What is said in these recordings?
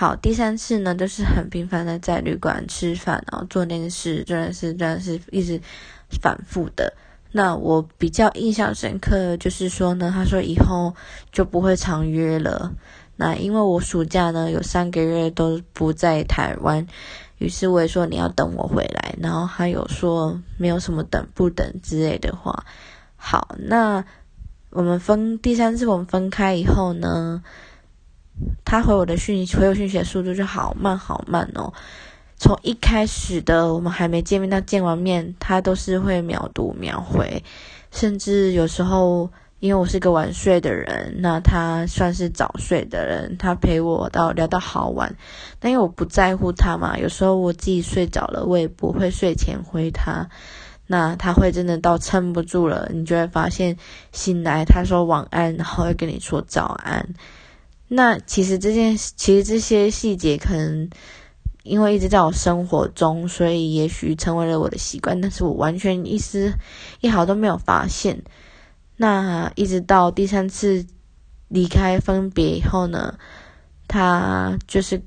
好，第三次呢，就是很频繁的在旅馆吃饭，然后做那件事，真的是真的是一直反复的。那我比较印象深刻，就是说呢，他说以后就不会常约了。那因为我暑假呢有三个月都不在台湾，于是我也说你要等我回来，然后他有说没有什么等不等之类的话。好，那我们分第三次我们分开以后呢，他回我的讯回我讯息的速度就好慢好慢哦。从一开始的我们还没见面到见完面，他都是会秒读秒回，甚至有时候因为我是个晚睡的人，那他算是早睡的人，他陪我到聊到好晚。但因为我不在乎他嘛，有时候我自己睡着了，我也不会睡前回他。那他会真的到撑不住了，你就会发现醒来他说晚安，然后会跟你说早安。那其实这件其实这些细节可能。因为一直在我生活中，所以也许成为了我的习惯，但是我完全一丝一毫都没有发现。那一直到第三次离开分别以后呢，他就是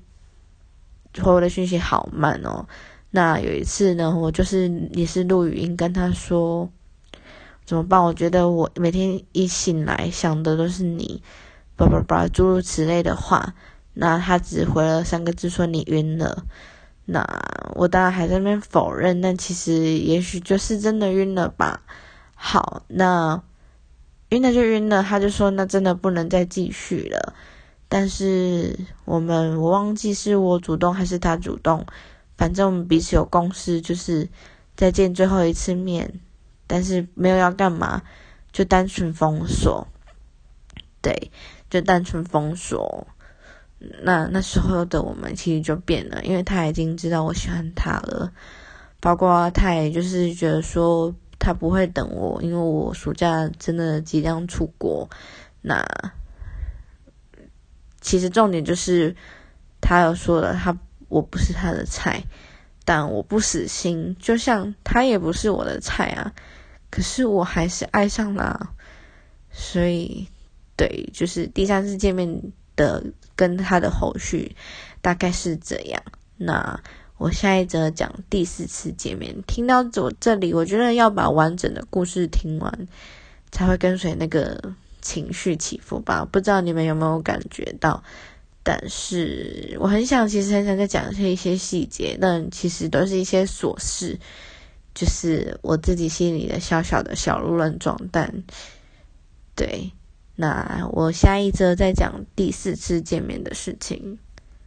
回我的讯息好慢哦。那有一次呢，我就是也是录语音跟他说怎么办？我觉得我每天一醒来想的都是你，叭叭叭诸如此类的话。那他只回了三个字说你晕了，那我当然还在那边否认，但其实也许就是真的晕了吧。好，那晕了就晕了，他就说那真的不能再继续了。但是我们我忘记是我主动还是他主动，反正我们彼此有共识，就是再见最后一次面，但是没有要干嘛，就单纯封锁，对，就单纯封锁。那那时候的我们其实就变了，因为他已经知道我喜欢他了，包括他也就是觉得说他不会等我，因为我暑假真的即将出国。那其实重点就是他有说了，他我不是他的菜，但我不死心，就像他也不是我的菜啊，可是我还是爱上了，所以对，就是第三次见面。的跟他的后续大概是这样。那我下一则讲第四次见面。听到我这里，我觉得要把完整的故事听完，才会跟随那个情绪起伏吧。不知道你们有没有感觉到？但是我很想，其实很想再讲一些一些细节，但其实都是一些琐事，就是我自己心里的小小的小鹿乱撞。但对。那我下一则再讲第四次见面的事情。